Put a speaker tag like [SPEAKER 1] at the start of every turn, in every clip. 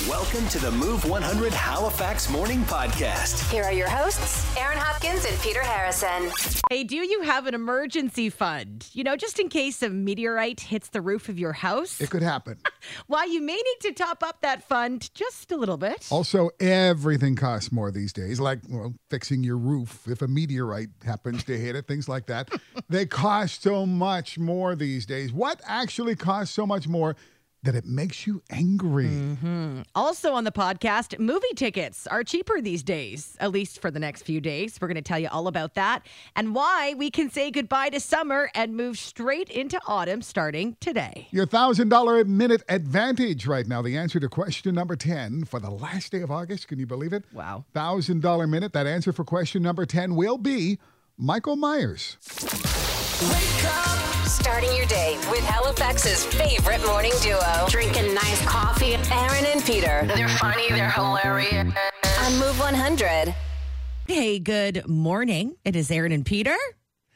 [SPEAKER 1] Welcome to the Move 100 Halifax Morning Podcast.
[SPEAKER 2] Here are your hosts, Aaron Hopkins and Peter Harrison.
[SPEAKER 3] Hey, do you have an emergency fund? You know, just in case a meteorite hits the roof of your house?
[SPEAKER 4] It could happen.
[SPEAKER 3] Why, you may need to top up that fund just a little bit.
[SPEAKER 4] Also, everything costs more these days, like well, fixing your roof if a meteorite happens to hit it, things like that. they cost so much more these days. What actually costs so much more that it makes you angry? Mm-hmm.
[SPEAKER 3] Also on the podcast, movie tickets are cheaper these days, at least for the next few days. We're going to tell you all about that and why we can say goodbye to summer and move straight into autumn starting today.
[SPEAKER 4] Your $1,000 a minute advantage right now. The answer to question number 10 for the last day of August. Can you believe it?
[SPEAKER 3] Wow.
[SPEAKER 4] $1,000 minute. That answer for question number 10 will be Michael Myers.
[SPEAKER 2] Starting your day with Halifax's favorite morning duo, drinking nice coffee. Aaron and Peter
[SPEAKER 5] They're funny, they're hilarious.
[SPEAKER 2] on Move 100.
[SPEAKER 3] Hey, good morning. It is Aaron and Peter.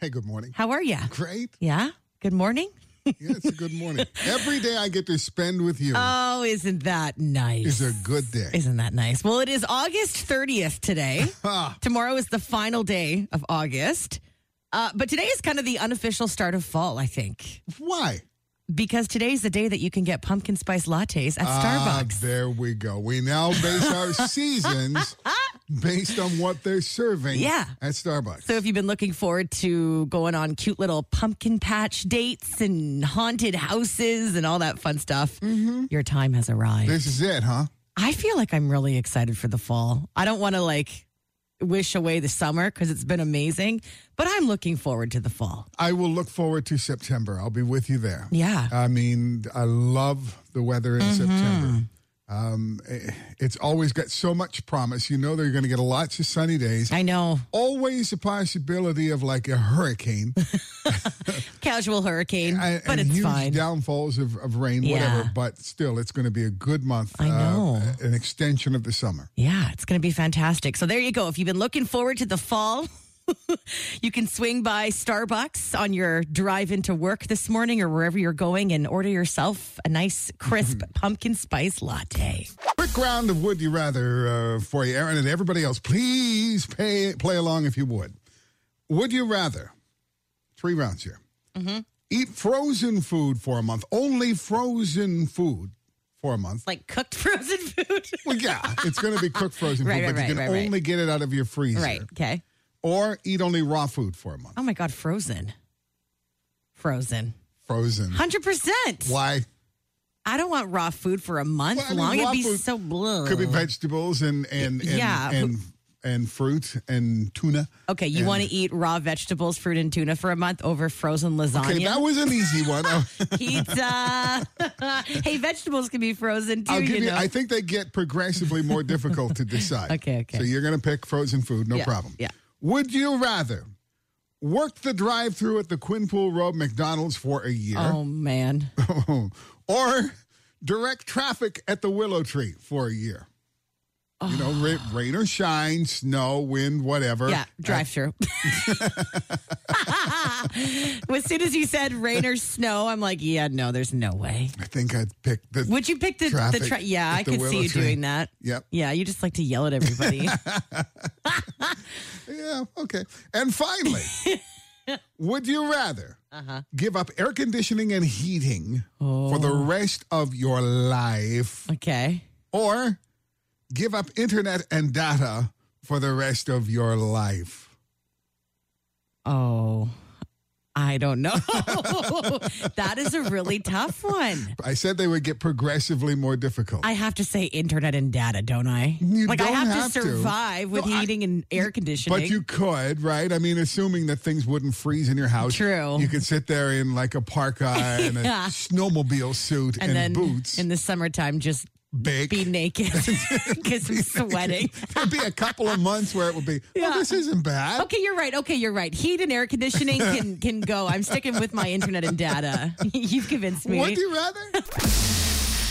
[SPEAKER 4] Hey, good morning.
[SPEAKER 3] How are you?
[SPEAKER 4] Great.
[SPEAKER 3] Yeah. Good morning.
[SPEAKER 4] Yeah, it's a good morning. Every day I get to spend with you
[SPEAKER 3] Oh, isn't that nice?
[SPEAKER 4] is a good day.
[SPEAKER 3] Isn't that nice? Well, it is August 30th today. Tomorrow is the final day of August. Uh, but today is kind of the unofficial start of fall, I think,
[SPEAKER 4] Why?
[SPEAKER 3] because today's the day that you can get pumpkin spice lattes at
[SPEAKER 4] Ah,
[SPEAKER 3] Starbucks.
[SPEAKER 4] there we go. We now base our seasons based on what they're serving
[SPEAKER 3] Yeah.
[SPEAKER 4] at Starbucks.
[SPEAKER 3] So if you've been looking forward to going on cute little pumpkin patch dates and haunted houses and all that fun stuff, your time has arrived.
[SPEAKER 4] this is it, huh?
[SPEAKER 3] I feel like I'm really excited for the fall. I don't want to like wish away the summer because it's been amazing, but I'm looking forward to the fall.
[SPEAKER 4] I will look forward to September. I'll be with you there.
[SPEAKER 3] Yeah.
[SPEAKER 4] I mean, I love the weather in
[SPEAKER 3] Mm-hmm.
[SPEAKER 4] September. Um, eh, it's always got so much promise. You know, they're going to get lots of sunny days.
[SPEAKER 3] I know.
[SPEAKER 4] Always a possibility of like a hurricane.
[SPEAKER 3] Casual hurricane,
[SPEAKER 4] and,
[SPEAKER 3] but
[SPEAKER 4] and
[SPEAKER 3] it's fine.
[SPEAKER 4] downfalls of, of rain,
[SPEAKER 3] Yeah.
[SPEAKER 4] whatever. But still, it's going to be a good month.
[SPEAKER 3] I know.
[SPEAKER 4] Uh, an extension of the summer.
[SPEAKER 3] Yeah, it's going to be fantastic. So there you go. If you've been looking forward to the fall, you can swing by Starbucks on your drive into work this morning or wherever you're going and order yourself a nice, crisp pumpkin spice latte.
[SPEAKER 4] Quick round of Would You Rather uh, for you, Aaron, and everybody else. Please pay, play along if you would. Would you rather? Three rounds here.
[SPEAKER 3] Mm-hmm.
[SPEAKER 4] Eat frozen food for a month. Only frozen food for a month.
[SPEAKER 3] Like cooked frozen food.
[SPEAKER 4] Well, yeah, it's going to be cooked frozen food,
[SPEAKER 3] Right, right,
[SPEAKER 4] but you can
[SPEAKER 3] right, right.
[SPEAKER 4] only get it out of your freezer.
[SPEAKER 3] right. Okay.
[SPEAKER 4] Or eat only raw food for a month.
[SPEAKER 3] Oh my God, frozen. Frozen.
[SPEAKER 4] Frozen.
[SPEAKER 3] 100%.
[SPEAKER 4] Why?
[SPEAKER 3] I don't want raw food for a month
[SPEAKER 4] Well, I mean,
[SPEAKER 3] long. It'd be so blue.
[SPEAKER 4] Could be vegetables and and and,
[SPEAKER 3] Yeah.
[SPEAKER 4] and, and fruit and tuna.
[SPEAKER 3] Okay, you want to eat raw vegetables, fruit, and tuna for a month over frozen lasagna?
[SPEAKER 4] Okay, that was an easy one.
[SPEAKER 3] Pizza. hey, vegetables can be frozen too.
[SPEAKER 4] I'll give
[SPEAKER 3] you
[SPEAKER 4] you. I think they get progressively more difficult to decide.
[SPEAKER 3] Okay, okay.
[SPEAKER 4] So you're going to pick frozen food, no
[SPEAKER 3] Yeah,
[SPEAKER 4] problem.
[SPEAKER 3] yeah.
[SPEAKER 4] Would you rather work the drive-through at the Quinpool Road McDonald's for a year,
[SPEAKER 3] oh man.
[SPEAKER 4] or direct traffic at the Willow Tree for a year? You know, ra- rain or shine, snow, wind, whatever.
[SPEAKER 3] Yeah, drive through. as soon as you said rain or snow, I'm like, yeah, no, there's no way.
[SPEAKER 4] I think I'd pick the.
[SPEAKER 3] Would you pick the
[SPEAKER 4] Traffic
[SPEAKER 3] the tra- Yeah, I could see you
[SPEAKER 4] Tree.
[SPEAKER 3] doing that.
[SPEAKER 4] Yep.
[SPEAKER 3] Yeah, you just like to yell at everybody.
[SPEAKER 4] Yeah, okay. And finally, would you rather
[SPEAKER 3] Uh-huh.
[SPEAKER 4] give up air conditioning and heating for the rest of your life
[SPEAKER 3] okay.
[SPEAKER 4] or give up internet and data for the rest of your life?
[SPEAKER 3] Oh, I don't know. that is a really tough one.
[SPEAKER 4] I said they would get progressively more difficult.
[SPEAKER 3] I have to say internet and data, don't I?
[SPEAKER 4] You
[SPEAKER 3] like I
[SPEAKER 4] don't
[SPEAKER 3] have,
[SPEAKER 4] have
[SPEAKER 3] to
[SPEAKER 4] to.
[SPEAKER 3] survive with
[SPEAKER 4] No, I-
[SPEAKER 3] heating and air conditioning.
[SPEAKER 4] but you could, right? I mean, assuming that things wouldn't freeze in your house.
[SPEAKER 3] True.
[SPEAKER 4] You could sit there in like a parka and a
[SPEAKER 3] Yeah.
[SPEAKER 4] snowmobile suit and,
[SPEAKER 3] and then
[SPEAKER 4] boots,
[SPEAKER 3] in the summertime, just
[SPEAKER 4] bake.
[SPEAKER 3] be naked because I'm sweating.
[SPEAKER 4] There'd be a couple of months where it would be, oh,
[SPEAKER 3] Yeah.
[SPEAKER 4] oh, this isn't bad.
[SPEAKER 3] Okay, you're right. Okay, you're right. Heat and air conditioning can can go. I'm sticking with my internet and data. You've convinced me.
[SPEAKER 4] Would you rather?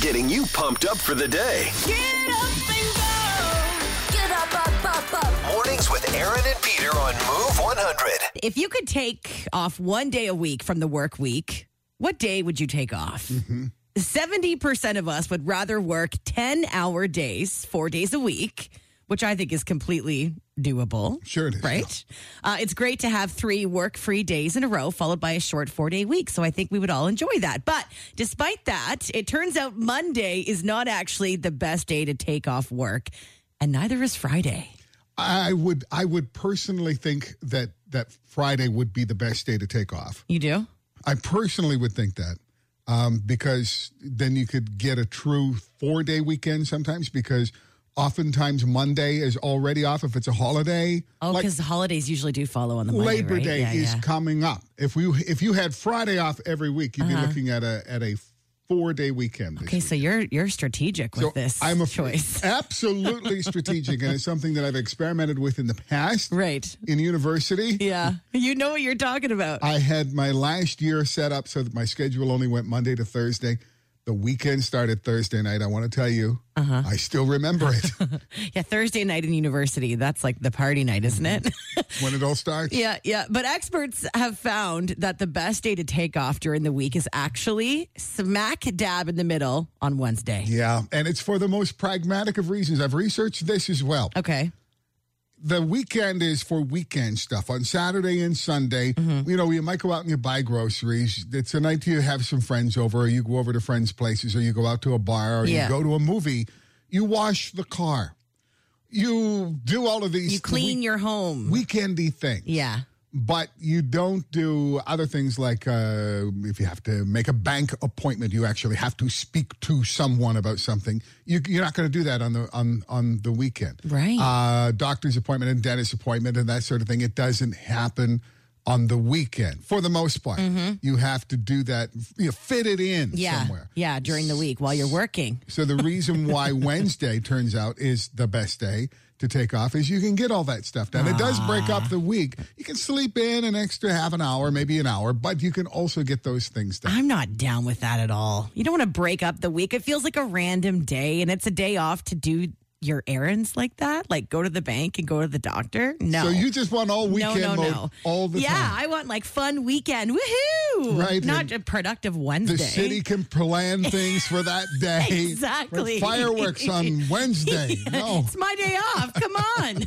[SPEAKER 1] Getting you pumped up for the day.
[SPEAKER 2] Get up and go. Get up, up, up, up.
[SPEAKER 1] Mornings with Aaron and Peter on Move 100.
[SPEAKER 3] if you could take off one day a week from the work week, what day would you take off? Mm-hmm. 70% of us would rather work 10 hour days, four days a week, which I think is completely doable.
[SPEAKER 4] Sure it is,
[SPEAKER 3] Right? Uh, it's great to have three work free days in a row, followed by a short four day week. So I think we would all enjoy that. But despite that, it turns out Monday is not actually the best day to take off work, and neither is Friday.
[SPEAKER 4] I would I would personally think that that Friday would be the best day to take off.
[SPEAKER 3] You do?
[SPEAKER 4] I personally would think that um, because then you could get a true four day weekend sometimes because oftentimes Monday is already off if it's a holiday.
[SPEAKER 3] Oh,
[SPEAKER 4] Like,
[SPEAKER 3] because holidays usually do follow on the Monday,
[SPEAKER 4] Labor
[SPEAKER 3] right?
[SPEAKER 4] Day
[SPEAKER 3] Yeah,
[SPEAKER 4] is
[SPEAKER 3] yeah.
[SPEAKER 4] coming up. If we if you had Friday off every week, you'd be looking at a at a four day weekend.
[SPEAKER 3] Okay, so you're you're strategic with
[SPEAKER 4] So
[SPEAKER 3] this
[SPEAKER 4] I'm a
[SPEAKER 3] choice.
[SPEAKER 4] absolutely strategic, and it's something that I've experimented with in the past
[SPEAKER 3] Right.
[SPEAKER 4] in university.
[SPEAKER 3] Yeah. You know what you're talking about.
[SPEAKER 4] I had my last year set up so that my schedule only went Monday to Thursday. The weekend started Thursday night. I want to tell you,
[SPEAKER 3] Uh-huh.
[SPEAKER 4] I still remember it
[SPEAKER 3] Yeah, Thursday night in university, that's like the party night, isn't it?
[SPEAKER 4] when it all starts.
[SPEAKER 3] yeah, yeah. But experts have found that the best day to take off during the week is actually smack dab in the middle on Wednesday.
[SPEAKER 4] Yeah, and it's for the most pragmatic of reasons. I've researched this as well.
[SPEAKER 3] Okay.
[SPEAKER 4] The weekend is for weekend stuff. On Saturday and Sunday,
[SPEAKER 3] Mm-hmm.
[SPEAKER 4] you know, you might go out and you buy groceries. It's a night you have some friends over, or you go over to friends' places, or you go out to a bar, or
[SPEAKER 3] Yeah.
[SPEAKER 4] you go to a movie. You wash the car. You do all of these
[SPEAKER 3] You clean your home.
[SPEAKER 4] weekendy things.
[SPEAKER 3] yeah.
[SPEAKER 4] But you don't do other things like uh, if you have to make a bank appointment, you actually have to speak to someone about something. You, you're not going to do that on the on on the weekend,
[SPEAKER 3] Right.
[SPEAKER 4] Uh, doctor's appointment and dentist appointment and that sort of thing. It doesn't happen on the weekend for the most part. You have to do that, you know, fit it in
[SPEAKER 3] Mm-hmm. Yeah.
[SPEAKER 4] somewhere.
[SPEAKER 3] Yeah, during the week while you're working.
[SPEAKER 4] So the reason why Wednesday turns out is the best day to take off is you can get all that stuff done. It does break
[SPEAKER 3] Ah.
[SPEAKER 4] up the week. You can sleep in an extra half an hour, maybe an hour, but you can also get those things done.
[SPEAKER 3] I'm not down with that at all. You don't want to break up the week. It feels like a random day, and it's a day off to do your errands like that, like go to the bank and go to the doctor. No.
[SPEAKER 4] So you just want all
[SPEAKER 3] no,
[SPEAKER 4] weekend
[SPEAKER 3] no,
[SPEAKER 4] mode
[SPEAKER 3] no.
[SPEAKER 4] all the
[SPEAKER 3] yeah,
[SPEAKER 4] time.
[SPEAKER 3] I want like fun weekend. Woohoo!
[SPEAKER 4] Right,
[SPEAKER 3] Not a productive Wednesday.
[SPEAKER 4] the city can plan things for that day.
[SPEAKER 3] Exactly.
[SPEAKER 4] Fireworks on Wednesday. No.
[SPEAKER 3] It's my day off. Come on.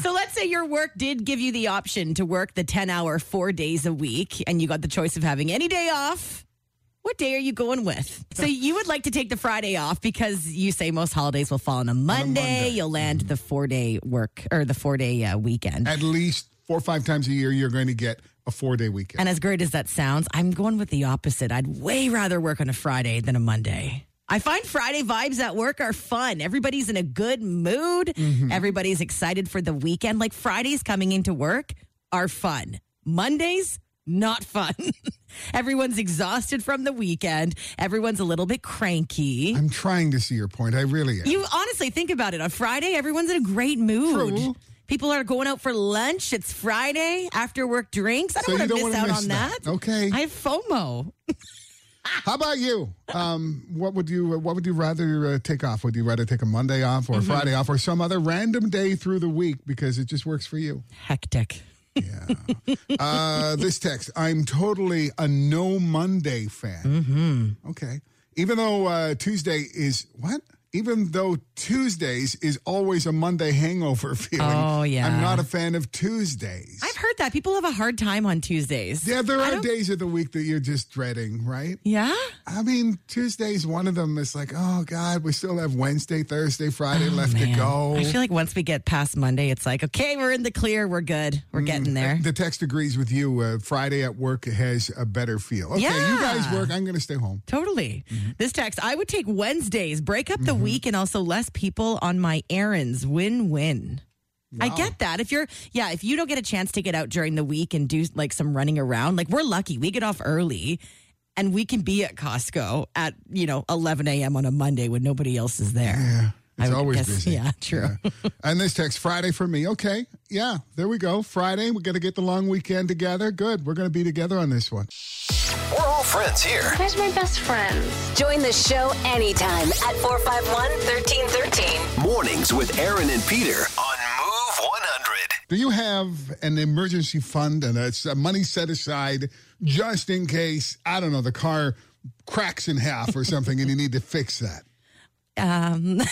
[SPEAKER 3] so let's say your work did give you the option to work the 10 hour, four days a week, and you got the choice of having any day off. What day are you going with? So you would like to take the Friday off because you say most holidays will fall on a Monday.
[SPEAKER 4] Monday.
[SPEAKER 3] You'll land the four day work or the four day uh, weekend.
[SPEAKER 4] At least four or five times a year, you're going to get a four day weekend.
[SPEAKER 3] And as great as that sounds, I'm going with the opposite. I'd way rather work on a Friday than a Monday. I find Friday vibes at work are fun. Everybody's in a good mood. Everybody's excited for the weekend. Like Fridays coming into work are fun. Mondays, not fun. Everyone's exhausted from the weekend. Everyone's a little bit cranky.
[SPEAKER 4] I'm trying to see your point. I really am.
[SPEAKER 3] You honestly think about it. On Friday, everyone's in a great mood.
[SPEAKER 4] True.
[SPEAKER 3] People are going out for lunch. It's Friday, after work drinks. I don't
[SPEAKER 4] you
[SPEAKER 3] want to
[SPEAKER 4] don't
[SPEAKER 3] miss
[SPEAKER 4] wanna
[SPEAKER 3] out
[SPEAKER 4] miss
[SPEAKER 3] on
[SPEAKER 4] that.
[SPEAKER 3] that.
[SPEAKER 4] Okay.
[SPEAKER 3] I have FOMO.
[SPEAKER 4] How about you? Um, what would you What would you rather uh, take off? Would you rather take a Monday off
[SPEAKER 3] Mm-hmm.
[SPEAKER 4] or a Friday off or some other random day through the week because it just works for you?
[SPEAKER 3] Hectic.
[SPEAKER 4] Yeah. uh, this text: I'm totally a no Monday fan. Mm-hmm. Okay, even though uh, Tuesday is what? Even though Tuesdays is always a Monday hangover feeling.
[SPEAKER 3] Oh, yeah.
[SPEAKER 4] I'm not a fan of Tuesdays.
[SPEAKER 3] I've heard that people have a hard time on Tuesdays.
[SPEAKER 4] yeah, there are days of the week that you're just dreading, right?
[SPEAKER 3] Yeah?
[SPEAKER 4] I mean, Tuesday's one of them. It's like, oh God, we still have Wednesday, Thursday, Friday left to go.
[SPEAKER 3] I feel like once we get past Monday, it's like, okay, we're in the clear. We're good. We're
[SPEAKER 4] Mm,
[SPEAKER 3] getting there.
[SPEAKER 4] the text agrees with you. Uh, Friday at work has a better feel. Okay, you guys work. I'm going to stay home.
[SPEAKER 3] Totally.
[SPEAKER 4] Mm-hmm.
[SPEAKER 3] This text, I would take Wednesdays, break up the Mm-hmm. week, and also less people on my errands. Win win. I get that. If you're, yeah, if you don't get a chance to get out during the week and do like some running around, like we're lucky. We get off early and we can be at Costco at, you know, 11 a.m. on a Monday when nobody else is there.
[SPEAKER 4] Yeah, it's
[SPEAKER 3] I would
[SPEAKER 4] always
[SPEAKER 3] guess-
[SPEAKER 4] busy.
[SPEAKER 3] yeah, true.
[SPEAKER 4] Yeah. and this text Friday for me. Okay, yeah, there we go. Friday, we're going to get the long weekend together. Good, we're going to be together on this one.
[SPEAKER 1] We're all friends here.
[SPEAKER 5] Where's my best friends?
[SPEAKER 2] Join the show anytime at 451 1313.
[SPEAKER 1] Mornings with Aaron and Peter on Move 100.
[SPEAKER 4] Do you have an emergency fund and it's uh, money set aside just in case, I don't know, the car cracks in half or something, and you need to fix that.
[SPEAKER 3] Um,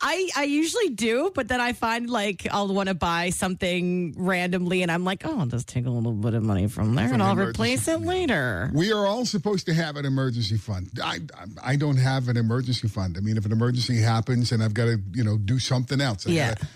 [SPEAKER 3] I I usually do, but then I find like I'll want to buy something randomly, and I'm like, oh, I'll just take a little bit of money from there,
[SPEAKER 4] From
[SPEAKER 3] and I'll replace it later.
[SPEAKER 4] We are all supposed to have an emergency fund. I I don't have an emergency fund. I mean, if an emergency happens and I've got to you know do something else, I
[SPEAKER 3] Yeah.
[SPEAKER 4] gotta-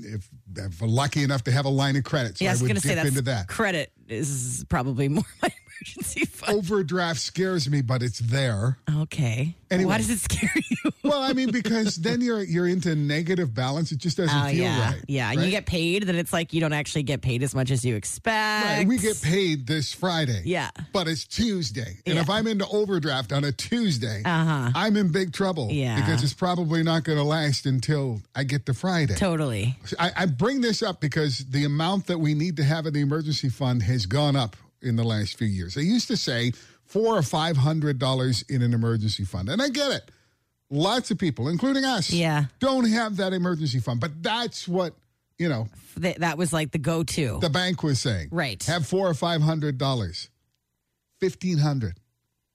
[SPEAKER 4] if, if I'm lucky enough to have a line of credit, so
[SPEAKER 3] yeah, I
[SPEAKER 4] I
[SPEAKER 3] was
[SPEAKER 4] would
[SPEAKER 3] going to say that's
[SPEAKER 4] into that.
[SPEAKER 3] credit is probably more my emergency.
[SPEAKER 4] Overdraft scares me, but it's there.
[SPEAKER 3] Okay,
[SPEAKER 4] Anyway.
[SPEAKER 3] why does it scare you?
[SPEAKER 4] Well, I mean, because then you're you're into negative balance. It just doesn't
[SPEAKER 3] Oh
[SPEAKER 4] feel
[SPEAKER 3] yeah,
[SPEAKER 4] right.
[SPEAKER 3] yeah. And
[SPEAKER 4] right?
[SPEAKER 3] you get paid, then it's like you don't actually get paid as much as you expect.
[SPEAKER 4] Right, we get paid this Friday.
[SPEAKER 3] Yeah.
[SPEAKER 4] But it's Tuesday. And
[SPEAKER 3] Yeah.
[SPEAKER 4] if I'm into overdraft on a Tuesday,
[SPEAKER 3] Uh-huh.
[SPEAKER 4] I'm in big trouble.
[SPEAKER 3] Yeah.
[SPEAKER 4] Because it's probably not going to last until I get to Friday.
[SPEAKER 3] totally.
[SPEAKER 4] I, I bring this up because the amount that we need to have in the emergency fund has gone up in the last few years. They used to say four or five hundred dollars in an emergency fund. And I get it. Lots of people, including us,
[SPEAKER 3] Yeah.
[SPEAKER 4] don't have that emergency fund. But that's what, you know,
[SPEAKER 3] Th- that was like the go-to.
[SPEAKER 4] the bank was saying.
[SPEAKER 3] Right.
[SPEAKER 4] Have four or five hundred dollars. Fifteen hundred.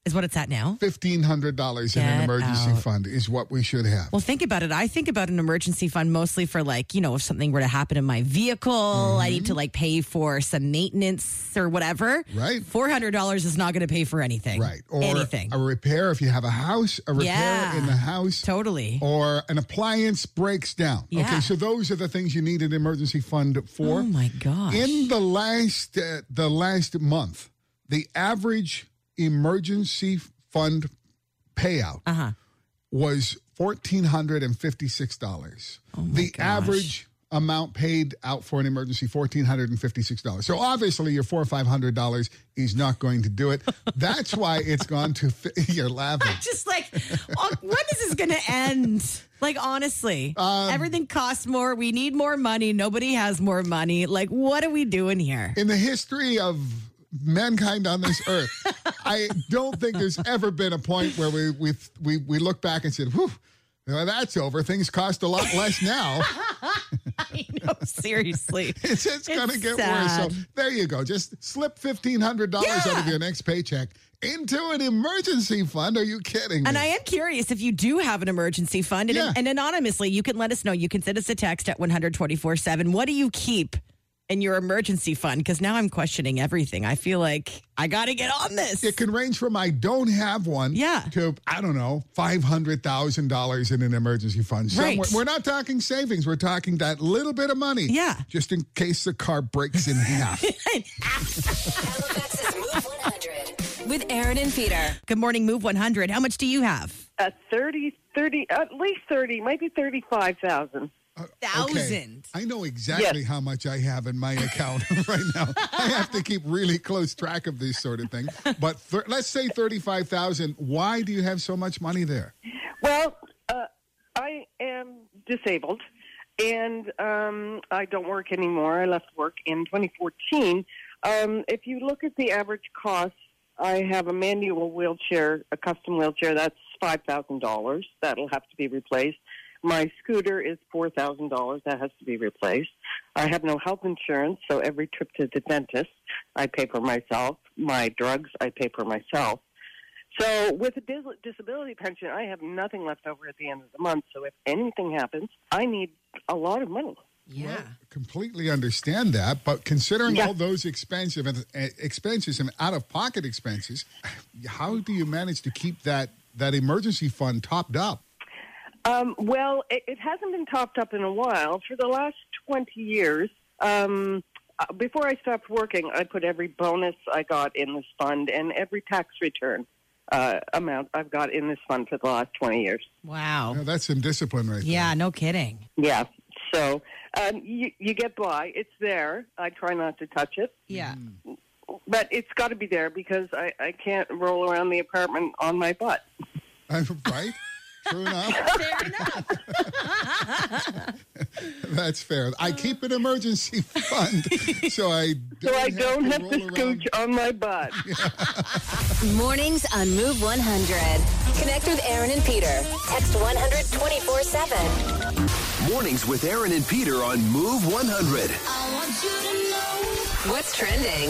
[SPEAKER 3] Is what it's at now.
[SPEAKER 4] Fifteen hundred dollars in an emergency
[SPEAKER 3] out.
[SPEAKER 4] fund is what we should have.
[SPEAKER 3] Well, think about it. I think about an emergency fund mostly for like, you know, if something were to happen in my vehicle, I need to like pay for some maintenance or whatever.
[SPEAKER 4] Mm-hmm. Right.
[SPEAKER 3] $400 is not going to pay for anything.
[SPEAKER 4] right. Or
[SPEAKER 3] anything.
[SPEAKER 4] a repair if you have a house, a repair
[SPEAKER 3] Yeah.
[SPEAKER 4] in the house.
[SPEAKER 3] totally.
[SPEAKER 4] Or an appliance breaks down.
[SPEAKER 3] Yeah.
[SPEAKER 4] Okay, so those are the things you need an emergency fund for.
[SPEAKER 3] Oh my gosh.
[SPEAKER 4] In the last uh, the last month, the average emergency fund payout
[SPEAKER 3] uh-huh.
[SPEAKER 4] was fourteen hundred and fifty six dollars. the
[SPEAKER 3] gosh.
[SPEAKER 4] average amount paid out for an emergency fourteen hundred and fifty six dollars. So obviously, your four or five hundred dollars is not going to do it. That's why it's gone to. fi- You're laughing.
[SPEAKER 3] Just like, oh, when is this going to end? Like, honestly,
[SPEAKER 4] Um,
[SPEAKER 3] everything costs more. We need more money. Nobody has more money. Like, what are we doing here?
[SPEAKER 4] In the history of mankind on this earth, I don't think there's ever been a point where we we we, we look back and said, "Whew." Well, that's over. Things cost a lot less now.
[SPEAKER 3] I know, seriously.
[SPEAKER 4] It's, it's going to
[SPEAKER 3] It's
[SPEAKER 4] get worse. So there you go. Just slip fifteen hundred dollars out of your next paycheck into an emergency fund. Are you kidding me?
[SPEAKER 3] And I am curious if you do have an emergency fund, and,
[SPEAKER 4] Yeah.
[SPEAKER 3] and anonymously, you can let us know. You can send us a text at 124 7. What do you keep in your emergency fund? Because now I'm questioning everything. I feel like I got to get on this.
[SPEAKER 4] it can range from I don't have one
[SPEAKER 3] Yeah.
[SPEAKER 4] to I don't know five hundred thousand dollars in an emergency fund.
[SPEAKER 3] Right.
[SPEAKER 4] We're not talking savings. We're talking that little bit of money.
[SPEAKER 3] Yeah.
[SPEAKER 4] Just in case the car breaks in half.
[SPEAKER 2] Halifax's Move 100 with Aaron and Peter.
[SPEAKER 3] Good morning, Move 100. How much do you have?
[SPEAKER 6] at 30, 30, at least 30, maybe 35,000.
[SPEAKER 3] Thousand.
[SPEAKER 4] I know exactly how much I have in my account right now. I have to keep really close track of this sort of thing. But thir- let's say thirty-five thousand. Why do you have so much money there?
[SPEAKER 6] Well, uh, I am disabled and um, I don't work anymore. I left work in 2014. Um, if you look at the average cost, I have a manual wheelchair, a custom wheelchair, that's $5,000. That'll have to be replaced. My scooter is $4,000. That has to be replaced. I have no health insurance, so every trip to the dentist, I pay for myself. My drugs, I pay for myself. So with a dis- disability pension, I have nothing left over at the end of the month. So if anything happens, I need a lot of money.
[SPEAKER 3] Yeah.
[SPEAKER 4] Completely understand that, but considering
[SPEAKER 6] Yeah.
[SPEAKER 4] all those expensive uh, expenses and out-of-pocket expenses, how do you manage to keep that that emergency fund topped up?
[SPEAKER 6] Um, well, it, it hasn't been topped up in a while. For the last 20 years, um, uh, before I stopped working, I put every bonus I got in this fund and every tax return uh, amount I've got in this fund for the last 20 years.
[SPEAKER 3] Wow.
[SPEAKER 4] Now, that's some discipline right there.
[SPEAKER 3] Yeah, no kidding.
[SPEAKER 6] Yeah. So um, you, you get by. It's there. I try not to touch it.
[SPEAKER 3] Yeah.
[SPEAKER 6] but it's got to be there because I, I can't roll around the apartment on my butt.
[SPEAKER 4] right? True enough.
[SPEAKER 3] Fair enough.
[SPEAKER 4] That's fair. I keep an emergency fund so I don't
[SPEAKER 6] So I don't have to
[SPEAKER 4] roll around.
[SPEAKER 6] scooch on my butt.
[SPEAKER 2] Mornings on Move 100. Connect with Aaron and Peter. Text 100 24 7.
[SPEAKER 1] Mornings with Aaron and Peter on Move 100.
[SPEAKER 2] What's trending?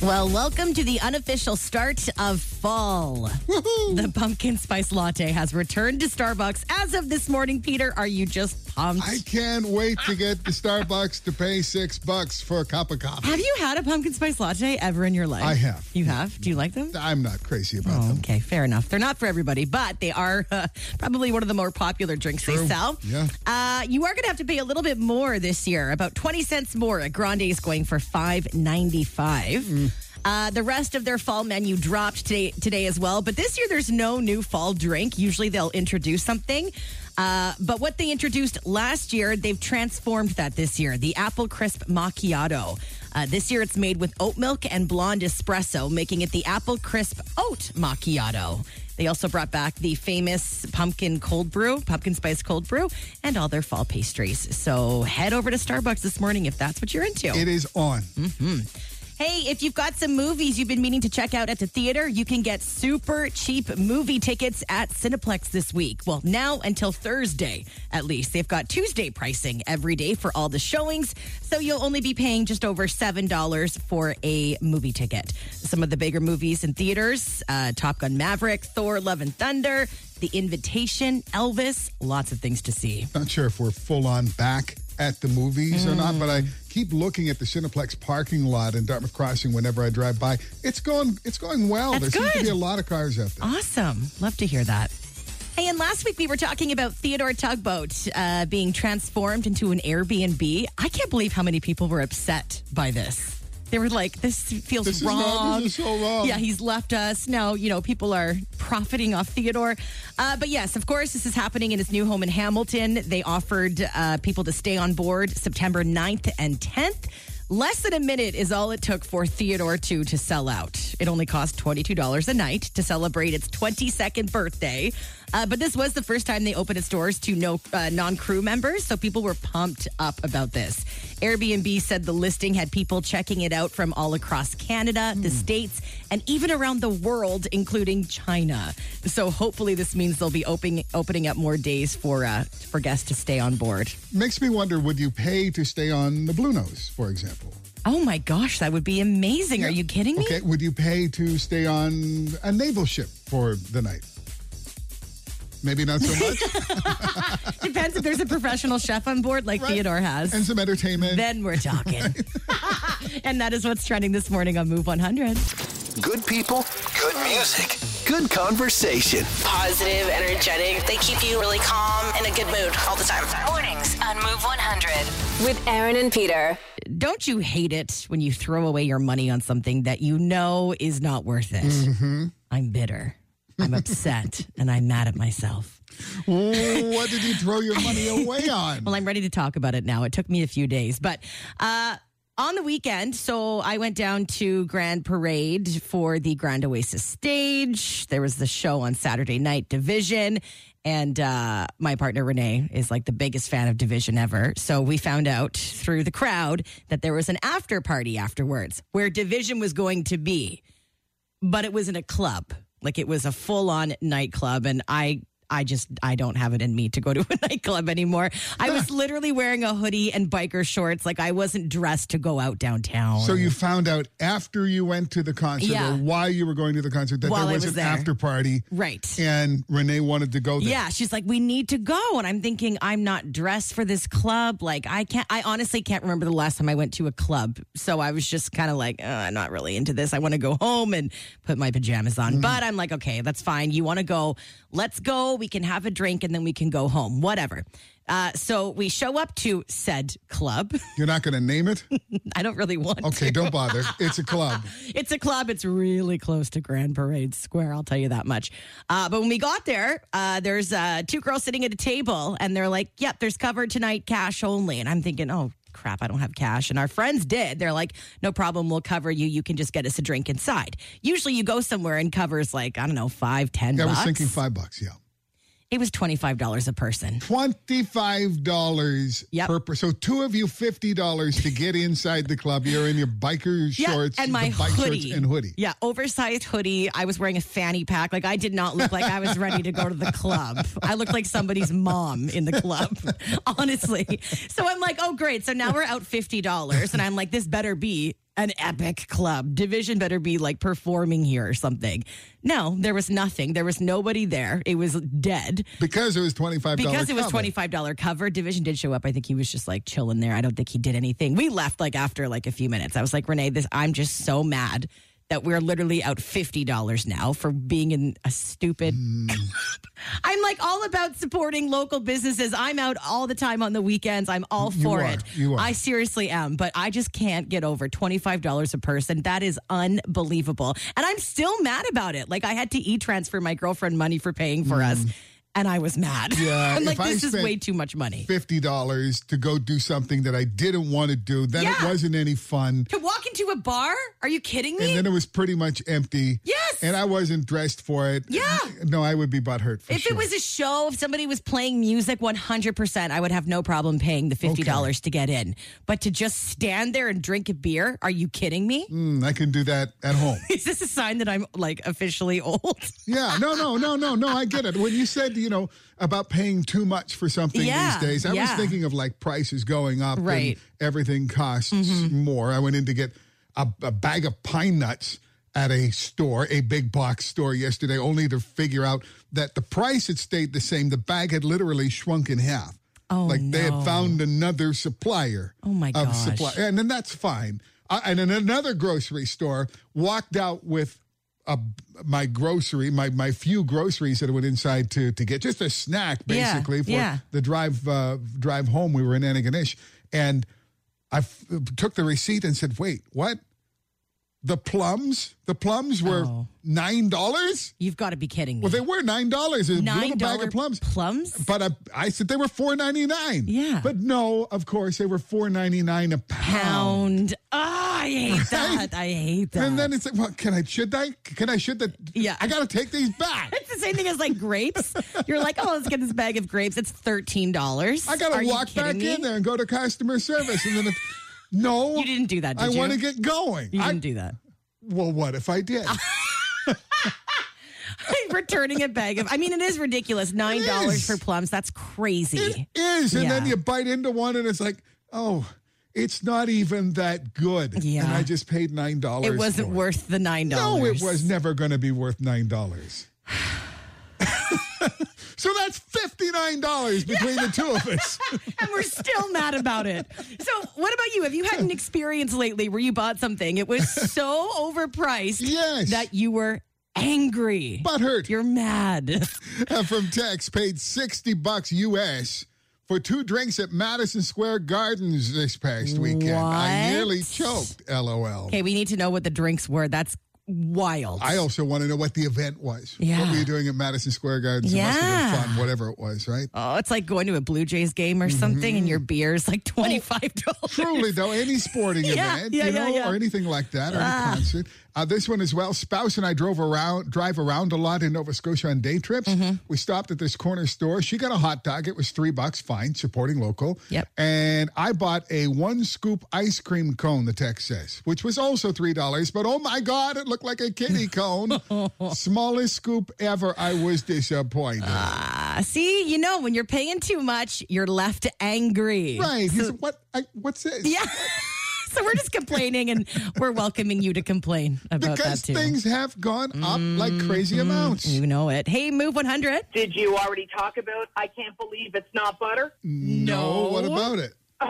[SPEAKER 3] Well, welcome to the unofficial start of fall. The pumpkin spice latte has returned to Starbucks as of this morning. Peter, are you just pumped?
[SPEAKER 4] I can't wait to get the Starbucks to pay six bucks for a cup of coffee.
[SPEAKER 3] have you had a pumpkin spice latte ever in your life?
[SPEAKER 4] I have.
[SPEAKER 3] You have? Do you like them?
[SPEAKER 4] I'm not crazy about
[SPEAKER 3] Oh,
[SPEAKER 4] them.
[SPEAKER 3] okay, fair enough. They're not for everybody, but they are uh, probably one of the more popular drinks they sell.
[SPEAKER 4] Yeah.
[SPEAKER 3] Uh, you are going to have to pay a little bit more this year, about 20 cents more. At Grande is going for five ninety five.
[SPEAKER 4] Mm.
[SPEAKER 3] Uh, the rest of their fall menu dropped today, today as well. But this year, there's no new fall drink. Usually, they'll introduce something. Uh, but what they introduced last year, they've transformed that this year. The Apple Crisp Macchiato. Uh, this year, it's made with oat milk and blonde espresso, making it the Apple Crisp Oat Macchiato. They also brought back the famous pumpkin cold brew, pumpkin spice cold brew, and all their fall pastries. So head over to Starbucks this morning if that's what you're into.
[SPEAKER 4] It is on.
[SPEAKER 3] Hey, if you've got some movies you've been meaning to check out at the theater, you can get super cheap movie tickets at Cineplex this week. Well, now until Thursday, at least. They've got Tuesday pricing every day for all the showings, so you'll only be paying just over $7 for a movie ticket. Some of the bigger movies in theaters uh, Top Gun Maverick, Thor, Love and Thunder, The Invitation, Elvis, lots of things to see.
[SPEAKER 4] Not sure if we're full on back at the movies or not, but I
[SPEAKER 3] Mm.
[SPEAKER 4] keep looking at the Cineplex parking lot in Dartmouth Crossing whenever I drive by. It's going it's going well.
[SPEAKER 3] That's
[SPEAKER 4] there seems to be a lot of cars out there.
[SPEAKER 3] Awesome. Love to hear that. Hey, and last week we were talking about Theodore Tugboat uh, being transformed into an Airbnb. I can't believe how many people were upset by this. They were like, "This feels
[SPEAKER 4] This is
[SPEAKER 3] wrong.
[SPEAKER 4] not- this is so wrong."
[SPEAKER 3] Yeah, he's left us. Now, you know, people are profiting off Theodore. Uh, but yes, of course, this is happening in his new home in Hamilton. They offered uh, people to stay on board September 9th and 10th. Less than a minute is all it took for Theodore Too to sell out. It only cost $22 a night to celebrate its 22nd birthday. Uh, but this was the first time they opened its doors to no uh, non-crew members, so people were pumped up about this. Airbnb said the listing had people checking it out from all across Canada, the states, and even around the world, including China. So hopefully, this means they'll be opening opening up more days for uh, for guests to stay on board.
[SPEAKER 4] Makes me wonder would you pay to stay on the Bluenose, for example?
[SPEAKER 3] Oh my gosh, that would be amazing! Are you kidding me?
[SPEAKER 4] Okay, would you pay to stay on a naval ship for the night? Maybe not so much.
[SPEAKER 3] Depends if there's a professional chef on board, like
[SPEAKER 4] Right.
[SPEAKER 3] Theodore has.
[SPEAKER 4] and some entertainment.
[SPEAKER 3] then we're talking. and that is what's trending this morning on Move 100.
[SPEAKER 1] Good people, good music, good conversation.
[SPEAKER 5] Positive, energetic. They keep you really calm in a good mood all the time.
[SPEAKER 2] Mornings on Move 100 with Aaron and Peter.
[SPEAKER 3] Don't you hate it when you throw away your money on something that you know is not worth it?
[SPEAKER 4] Mm-hmm.
[SPEAKER 3] I'm bitter. I'm upset and I'm mad at myself.
[SPEAKER 4] What did you throw your money away on?
[SPEAKER 3] Well, I'm ready to talk about it now. It took me a few days, but uh, on the weekend, so I went down to Grand Parade for the Grand Oasis stage. There was the show on Saturday night, Division. And uh, my partner Renee is like the biggest fan of Division ever. So we found out through the crowd that there was an after party afterwards where Division was going to be, but it was in a club. Like it was a full on nightclub. And I I just I don't have it in me to go to a nightclub anymore. I was literally wearing a hoodie and biker shorts. Like I wasn't dressed to go out downtown.
[SPEAKER 4] So you found out after you went to the concert
[SPEAKER 3] Yeah.
[SPEAKER 4] or while you were going to the concert that
[SPEAKER 3] While
[SPEAKER 4] there
[SPEAKER 3] I
[SPEAKER 4] was,
[SPEAKER 3] was
[SPEAKER 4] an
[SPEAKER 3] there.
[SPEAKER 4] after party.
[SPEAKER 3] right.
[SPEAKER 4] And Renee wanted to go there.
[SPEAKER 3] Yeah, she's like, we need to go. And I'm thinking, I'm not dressed for this club. Like, I can't, I honestly can't remember the last time I went to a club. So I was just kind of like, uh, I'm not really into this. I want to go home and put my pajamas on. But I'm like, okay, that's fine. You want to go? Let's go. We can have a drink and then we can go home. Whatever. Uh, so we show up to said club.
[SPEAKER 4] You're not going to name it?
[SPEAKER 3] I don't really want
[SPEAKER 4] Okay,
[SPEAKER 3] to.
[SPEAKER 4] don't bother. It's a club.
[SPEAKER 3] It's a club. It's really close to Grand Parade Square. I'll tell you that much. Uh, but when we got there, uh, there's uh, two girls sitting at a table, and they're like, "Yep, there's cover tonight, cash only." And I'm thinking, "Oh crap, I don't have cash." And our friends did. They're like, "No problem, we'll cover you. You can just get us a drink inside." Usually, you go somewhere and covers like I don't know, five, ten.
[SPEAKER 4] Yeah, I was
[SPEAKER 3] bucks.
[SPEAKER 4] thinking five bucks. Yeah.
[SPEAKER 3] It was twenty five dollars a person.
[SPEAKER 4] Twenty-five dollars
[SPEAKER 3] Yep.
[SPEAKER 4] per person. So two of you fifty dollars to get inside the club. You're in your biker shorts
[SPEAKER 3] and my hoodie
[SPEAKER 4] shorts and hoodie.
[SPEAKER 3] Yeah, oversized hoodie. I was wearing a fanny pack. Like I did not look like I was ready to go to the club. I looked like somebody's mom in the club, honestly. So I'm like, oh great. So now we're out fifty dollars, and I'm like, this better be an epic club. Division better be like performing here or something. No, there was nothing. There was nobody there. It was dead
[SPEAKER 4] Because it was $25
[SPEAKER 3] because it was
[SPEAKER 4] cover.
[SPEAKER 3] twenty five dollar cover. Division did show up. I think he was just like chilling there. I don't think he did anything. We left like after like a few minutes. I was like, Renee, this I'm just so mad that we're literally out fifty dollars now for being in a stupid. Mm. I'm like all about supporting local businesses. I'm out all the time on the weekends. I'm all
[SPEAKER 4] You
[SPEAKER 3] for
[SPEAKER 4] are.
[SPEAKER 3] it.
[SPEAKER 4] You are.
[SPEAKER 3] I seriously am, but I just can't get over twenty five dollars a person. That is unbelievable, and I'm still mad about it. Like I had to e transfer my girlfriend money for paying for us. Mm. And I was mad.
[SPEAKER 4] Yeah,
[SPEAKER 3] I'm like, this is way too much money.
[SPEAKER 4] $50 to go do something that I didn't want to do. Then it wasn't any fun.
[SPEAKER 3] To walk into a bar? Are you kidding me?
[SPEAKER 4] And then it was pretty much empty.
[SPEAKER 3] Yes.
[SPEAKER 4] And I wasn't dressed for it.
[SPEAKER 3] Yeah.
[SPEAKER 4] No, I would be butthurt for
[SPEAKER 3] if
[SPEAKER 4] sure.
[SPEAKER 3] it was a show, if somebody was playing music, 100%, I would have no problem paying the $50 to get in. But to just stand there and drink a beer, are you kidding me?
[SPEAKER 4] Mm, I can do that at home.
[SPEAKER 3] Is this a sign that I'm like officially old?
[SPEAKER 4] Yeah, no, no, no, no, no. I get it. When you said, you know, about paying too much for something
[SPEAKER 3] Yeah,
[SPEAKER 4] these days, I was thinking of like prices going up
[SPEAKER 3] Right.
[SPEAKER 4] and everything costs
[SPEAKER 3] Mm-hmm.
[SPEAKER 4] more. I went in to get a, a bag of pine nuts at a store, a big box store yesterday, only to figure out that the price had stayed the same. The bag had literally shrunk in half.
[SPEAKER 3] Oh,
[SPEAKER 4] like they had found another supplier.
[SPEAKER 3] Oh, my
[SPEAKER 4] of
[SPEAKER 3] gosh.
[SPEAKER 4] supply, and then that's fine. Uh, and in another grocery store, walked out with a, my grocery, my my few groceries that I went inside to to get just a snack
[SPEAKER 3] Yeah,
[SPEAKER 4] basically for
[SPEAKER 3] yeah.
[SPEAKER 4] the drive uh, drive home. We were in Antigonish, and I f- took the receipt and said, "Wait, what? The plums? The plums were
[SPEAKER 3] Oh.
[SPEAKER 4] nine dollars?
[SPEAKER 3] You've got to be kidding me.
[SPEAKER 4] Well, they were nine dollars. A little
[SPEAKER 3] $9
[SPEAKER 4] bag of plums."
[SPEAKER 3] plums?
[SPEAKER 4] But I, I said they were four ninety nine.
[SPEAKER 3] Yeah.
[SPEAKER 4] But no, of course they were four ninety nine a pound.
[SPEAKER 3] Pound. Ah, I hate that. I hate that.
[SPEAKER 4] And then it's like, well, can I should I can I should that?
[SPEAKER 3] Yeah.
[SPEAKER 4] I got to take these back.
[SPEAKER 3] It's the same thing as like grapes. You're like, oh, let's get this bag of grapes. It's thirteen dollars.
[SPEAKER 4] I got to walk back in there and go to customer service, and then if, no,
[SPEAKER 3] You didn't do that,
[SPEAKER 4] I
[SPEAKER 3] did you?
[SPEAKER 4] want to get going.
[SPEAKER 3] You
[SPEAKER 4] I,
[SPEAKER 3] didn't do that.
[SPEAKER 4] well, what if I did?
[SPEAKER 3] Returning a bag of. I mean, it is ridiculous. Nine dollars for plums. That's crazy.
[SPEAKER 4] It is, and then you bite into one, and it's like, oh, it's not even that good.
[SPEAKER 3] Yeah.
[SPEAKER 4] and I just paid nine dollars.
[SPEAKER 3] It wasn't worth the nine dollars.
[SPEAKER 4] No, it was never going to be worth nine dollars. so that's fifty nine dollars between the two of us.
[SPEAKER 3] and we're still mad about it. So, what about you? Have you had an experience lately where you bought something? It was so overpriced
[SPEAKER 4] Yes.
[SPEAKER 3] that you were angry.
[SPEAKER 4] Butthurt.
[SPEAKER 3] You're mad.
[SPEAKER 4] From Tex paid 60 bucks US for two drinks at Madison Square Gardens this past weekend. I nearly choked, LOL.
[SPEAKER 3] Okay, we need to know what the drinks were. That's wild.
[SPEAKER 4] I also want to know what the event was.
[SPEAKER 3] Yeah.
[SPEAKER 4] What were you doing at Madison Square Gardens? It must have
[SPEAKER 3] Yeah.
[SPEAKER 4] been fun, whatever it was, right?
[SPEAKER 3] oh, it's like going to a Blue Jays game or something, and your beer is like twenty five dollars.
[SPEAKER 4] Mm-hmm. Oh, Truly, though, any sporting
[SPEAKER 3] Yeah,
[SPEAKER 4] event,
[SPEAKER 3] yeah,
[SPEAKER 4] you know,
[SPEAKER 3] yeah. Ah.
[SPEAKER 4] or anything like that, or any concert. Uh, this one as well. Spouse and I drove around, drive around a lot in Nova Scotia on day trips.
[SPEAKER 3] Mm-hmm.
[SPEAKER 4] We stopped at this corner store. She got a hot dog. It was three bucks. Fine, supporting local.
[SPEAKER 3] Yep.
[SPEAKER 4] And I bought a one scoop ice cream cone. The text says, which was also three dollars. But oh my god, it looked like a kitty cone. Smallest scoop ever. I was disappointed.
[SPEAKER 3] Ah, see, you know, when you're paying too much, you're left angry.
[SPEAKER 4] right. He said, what? I, what's this?
[SPEAKER 3] Yeah. so we're just complaining, and we're welcoming you to complain about
[SPEAKER 4] Because
[SPEAKER 3] that too.
[SPEAKER 4] things have gone up like crazy amounts.
[SPEAKER 3] you know it. Hey, move 100.
[SPEAKER 7] Did you already talk about I can't believe it's not butter?
[SPEAKER 4] No. What about it?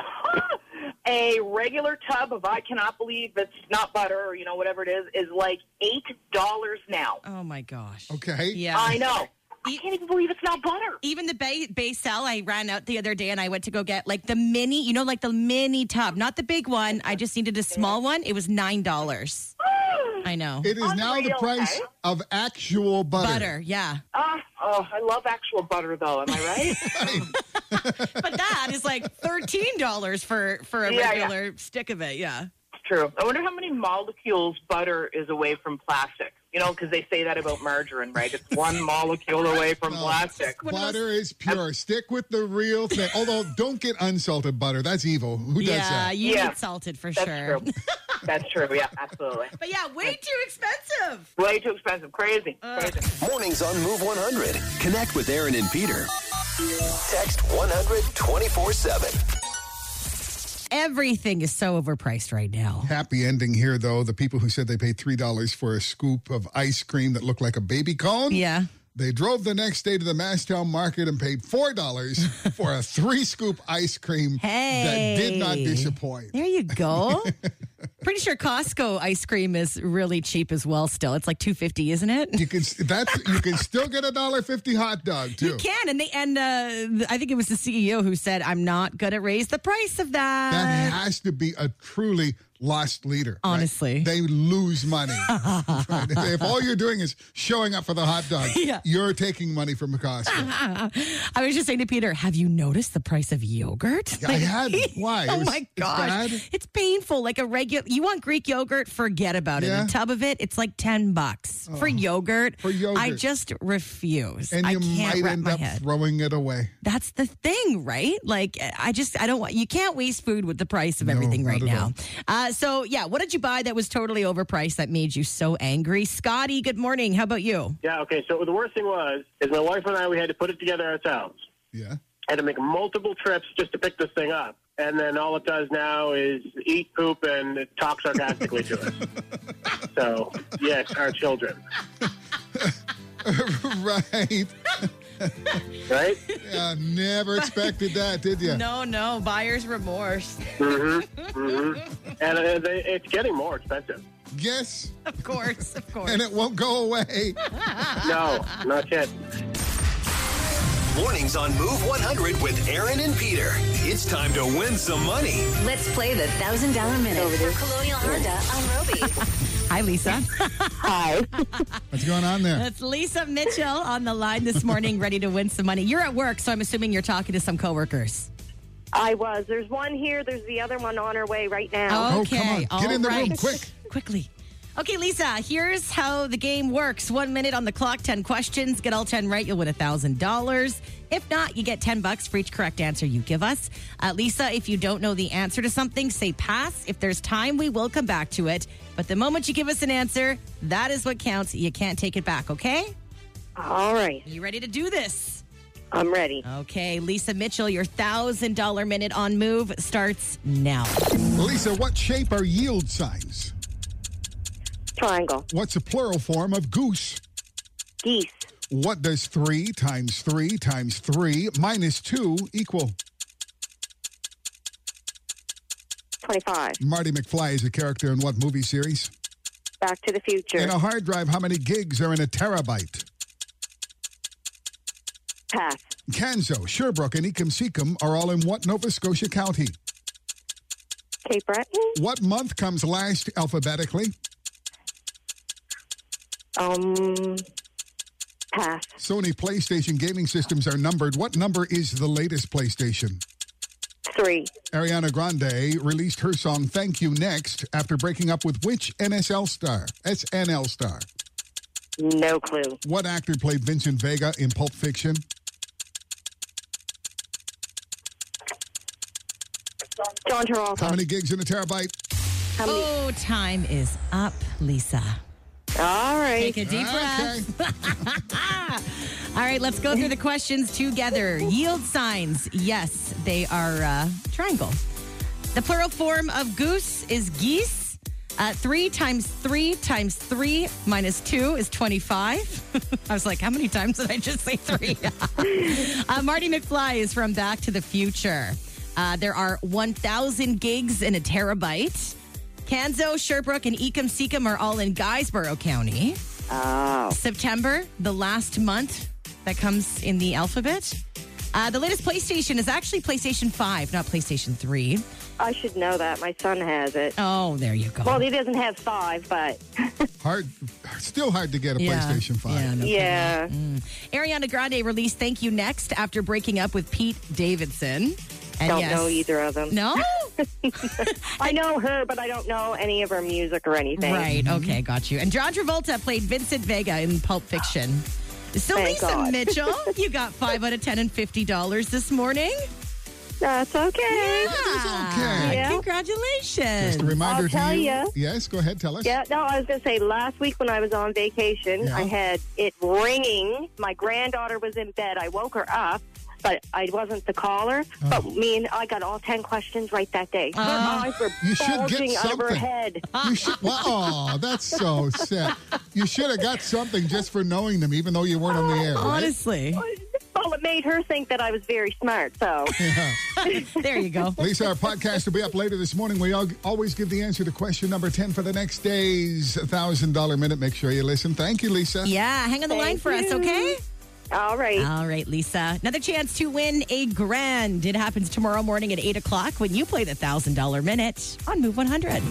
[SPEAKER 7] A regular tub of I cannot believe it's not butter or you know whatever it is is like eight dollars now.
[SPEAKER 3] Oh my gosh.
[SPEAKER 4] Okay.
[SPEAKER 3] Yeah.
[SPEAKER 7] I know. I can't even believe it's not butter.
[SPEAKER 3] Even the bay Becel, I ran out the other day and I went to go get like the mini, you know, like the mini tub, not the big one. I just needed a small one. It was nine dollars. I know.
[SPEAKER 4] It is now the price
[SPEAKER 7] okay?
[SPEAKER 4] of actual butter.
[SPEAKER 3] Butter, yeah.
[SPEAKER 7] Ah, oh, I love actual butter though. Am I right?
[SPEAKER 3] But that is like thirteen dollars for for a
[SPEAKER 7] Yeah, yeah.
[SPEAKER 3] regular stick of it. Yeah.
[SPEAKER 7] True. I wonder how many molecules butter is away from plastic. You know, because they say that about margarine, right? It's one molecule away from plastic.
[SPEAKER 4] Butter is pure. Stick with the real thing. Although, don't get unsalted butter. That's evil. Who does
[SPEAKER 3] yeah,
[SPEAKER 4] that?
[SPEAKER 3] you
[SPEAKER 7] Yeah.
[SPEAKER 3] need salted for
[SPEAKER 7] That's
[SPEAKER 3] sure.
[SPEAKER 7] true. That's true. Yeah, absolutely.
[SPEAKER 3] But yeah, way too expensive.
[SPEAKER 7] Way too expensive. Crazy. Crazy.
[SPEAKER 1] Mornings on Move 100. Connect with Aaron and Peter. Text 100 24 7.
[SPEAKER 3] Everything is so overpriced right now.
[SPEAKER 4] Happy ending here, though. The people who said they paid $3 for a scoop of ice cream that looked like a baby cone.
[SPEAKER 3] Yeah.
[SPEAKER 4] They drove the next day to the Masstown Market and paid $4 for a three scoop ice cream hey, that did not disappoint.
[SPEAKER 3] There you go. Pretty sure Costco ice cream is really cheap as well. Still, it's like two fifty, isn't it?
[SPEAKER 4] You can that's you can still get a dollar fifty hot dog too.
[SPEAKER 3] You can, and they and uh, I think it was the CEO who said, "I'm not going to raise the price of that."
[SPEAKER 4] That has to be a truly lost leader. right?
[SPEAKER 3] Honestly.
[SPEAKER 4] They lose money. If all you're doing is showing up for the hot dog,
[SPEAKER 3] Yeah.
[SPEAKER 4] you're taking money from Costco.
[SPEAKER 3] I was just saying to Peter, "Have you noticed the price of yogurt?"
[SPEAKER 4] I had. Why?
[SPEAKER 3] Oh
[SPEAKER 4] was-
[SPEAKER 3] my
[SPEAKER 4] it's
[SPEAKER 3] gosh,
[SPEAKER 4] bad?
[SPEAKER 3] it's painful. Like a regular, you want Greek yogurt? Forget about
[SPEAKER 4] Yeah.
[SPEAKER 3] it. A tub of it, it's like ten bucks for yogurt.
[SPEAKER 4] For yogurt.
[SPEAKER 3] I just refuse.
[SPEAKER 4] And
[SPEAKER 3] I
[SPEAKER 4] you might end up
[SPEAKER 3] head.
[SPEAKER 4] throwing it away.
[SPEAKER 3] That's the thing, right? Like, I just, I don't want, you can't waste food with the price of
[SPEAKER 4] No,
[SPEAKER 3] everything right now. Uh, so, yeah, what did you buy that was totally overpriced that made you so angry? Scotty, good morning. How about you?
[SPEAKER 8] Yeah, okay. So the worst thing was, is my wife and I, we had to put it together ourselves.
[SPEAKER 4] Yeah.
[SPEAKER 8] Had to make multiple trips just to pick this thing up. And then all it does now is eat poop and talk sarcastically to us. So, yes, our children.
[SPEAKER 4] right.
[SPEAKER 8] Right?
[SPEAKER 4] Yeah, never expected that, did you?
[SPEAKER 3] No, no, buyer's remorse.
[SPEAKER 8] Mm-hmm. And uh, they, it's getting more expensive.
[SPEAKER 4] Yes.
[SPEAKER 3] Of course, of course.
[SPEAKER 4] And it won't go away.
[SPEAKER 8] No, not yet.
[SPEAKER 1] Mornings on Move 100 with Aaron and Peter. It's time to win some money.
[SPEAKER 2] Let's play the $1,000 minute for Colonial Honda on Robie.
[SPEAKER 3] Hi, Lisa.
[SPEAKER 6] Hi.
[SPEAKER 4] What's going on there?
[SPEAKER 3] That's Lisa Mitchell on the line this morning, ready to win some money. You're at work, so I'm assuming you're talking to some coworkers.
[SPEAKER 9] I was. There's one here. There's the other one on her way right now.
[SPEAKER 4] Oh, come
[SPEAKER 3] Okay,
[SPEAKER 4] on. Get in the
[SPEAKER 3] all
[SPEAKER 4] room quick.
[SPEAKER 3] Quickly. Okay, Lisa, here's how the game works. One minute on the clock, 10 questions. Get all 10 right, you'll win $1,000. If not, you get 10 bucks for each correct answer you give us. Uh, Lisa, if you don't know the answer to something, say pass. If there's time, we will come back to it. But the moment you give us an answer, that is what counts. You can't take it back, okay?
[SPEAKER 9] All right.
[SPEAKER 3] You ready to do this?
[SPEAKER 9] I'm ready.
[SPEAKER 3] Okay, Lisa Mitchell, your $1,000 minute on move starts now.
[SPEAKER 4] Lisa, what shape are yield signs?
[SPEAKER 9] Triangle.
[SPEAKER 4] What's a plural form of goose?
[SPEAKER 9] Geese.
[SPEAKER 4] What does 3 times 3 times 3 minus 2 equal?
[SPEAKER 9] 25.
[SPEAKER 4] Marty McFly is a character in what movie series?
[SPEAKER 9] Back to the future.
[SPEAKER 4] In a hard drive, how many gigs are in a terabyte?
[SPEAKER 9] Pass.
[SPEAKER 4] Canso, Sherbrooke, and Ecum are all in what Nova Scotia county?
[SPEAKER 9] Cape Breton.
[SPEAKER 4] What month comes last alphabetically?
[SPEAKER 9] Um. Pass.
[SPEAKER 4] Sony PlayStation gaming systems are numbered. What number is the latest PlayStation?
[SPEAKER 9] Three.
[SPEAKER 4] Ariana Grande released her song Thank You Next after breaking up with which NSL star? SNL star.
[SPEAKER 9] No clue.
[SPEAKER 4] What actor played Vincent Vega in Pulp Fiction?
[SPEAKER 9] John
[SPEAKER 4] How many gigs in a terabyte?
[SPEAKER 9] How many?
[SPEAKER 3] Oh, time is up, Lisa.
[SPEAKER 9] All right.
[SPEAKER 3] Take a deep breath. All right, let's go through the questions together. Yield signs. Yes, they are uh, triangle. The plural form of goose is geese. Uh, three times three times three minus two is 25. I was like, how many times did I just say three? uh, Marty McFly is from Back to the Future. Uh, there are 1,000 gigs in a terabyte. Canso, Sherbrooke, and Ecum Secum are all in Guysborough County.
[SPEAKER 9] Oh.
[SPEAKER 3] September, the last month that comes in the alphabet. Uh, the latest PlayStation is actually PlayStation 5, not PlayStation 3.
[SPEAKER 9] I should know that. My son has it.
[SPEAKER 3] Oh, there you go.
[SPEAKER 9] Well, he doesn't have five, but
[SPEAKER 4] Hard, still hard to get a
[SPEAKER 3] Yeah.
[SPEAKER 4] PlayStation 5.
[SPEAKER 3] Yeah, no
[SPEAKER 9] yeah.
[SPEAKER 3] Ariana Grande released Thank You Next after breaking up with Pete Davidson. And
[SPEAKER 9] Don't
[SPEAKER 3] yes-
[SPEAKER 9] know either of them.
[SPEAKER 3] No?
[SPEAKER 9] I know her, but I don't know any of her music or anything.
[SPEAKER 3] right. Mm-hmm. Okay, got you. And John Travolta played Vincent Vega in Pulp Fiction. So,
[SPEAKER 9] Thank
[SPEAKER 3] Lisa
[SPEAKER 9] God.
[SPEAKER 3] Mitchell, you got five out of 10 and $50 this morning.
[SPEAKER 9] That's okay.
[SPEAKER 4] That's okay.
[SPEAKER 9] Yeah.
[SPEAKER 3] Congratulations.
[SPEAKER 4] Just a reminder
[SPEAKER 9] I'll
[SPEAKER 4] to
[SPEAKER 9] tell
[SPEAKER 4] you. Yes, go ahead, tell us.
[SPEAKER 9] Yeah, no, I was going to say last week when I was on vacation,
[SPEAKER 4] Yeah.
[SPEAKER 9] I had it ringing. My granddaughter was in bed. I woke her up. But I wasn't the caller. Oh. But me and I got all 10 questions right that day. Her ah. eyes were
[SPEAKER 4] You should get
[SPEAKER 9] bulging out of her head.
[SPEAKER 4] You should. Well, oh, that's so sad. You should have got something just for knowing them, even though you weren't on the air. Right?
[SPEAKER 3] Honestly.
[SPEAKER 9] Well, it made her think that I was very smart, so.
[SPEAKER 3] There you go.
[SPEAKER 4] Lisa, our podcast will be up later this morning. We always give the answer to question number 10 for the next day's $1,000 minute. Make sure you listen. Thank you, Lisa.
[SPEAKER 3] Yeah, hang on the line
[SPEAKER 9] Thank
[SPEAKER 3] for us, okay?
[SPEAKER 9] All right.
[SPEAKER 3] All right, Lisa. Another chance to win a grand. It happens tomorrow morning at 8 o'clock when you play the $1,000 minute on Move 100.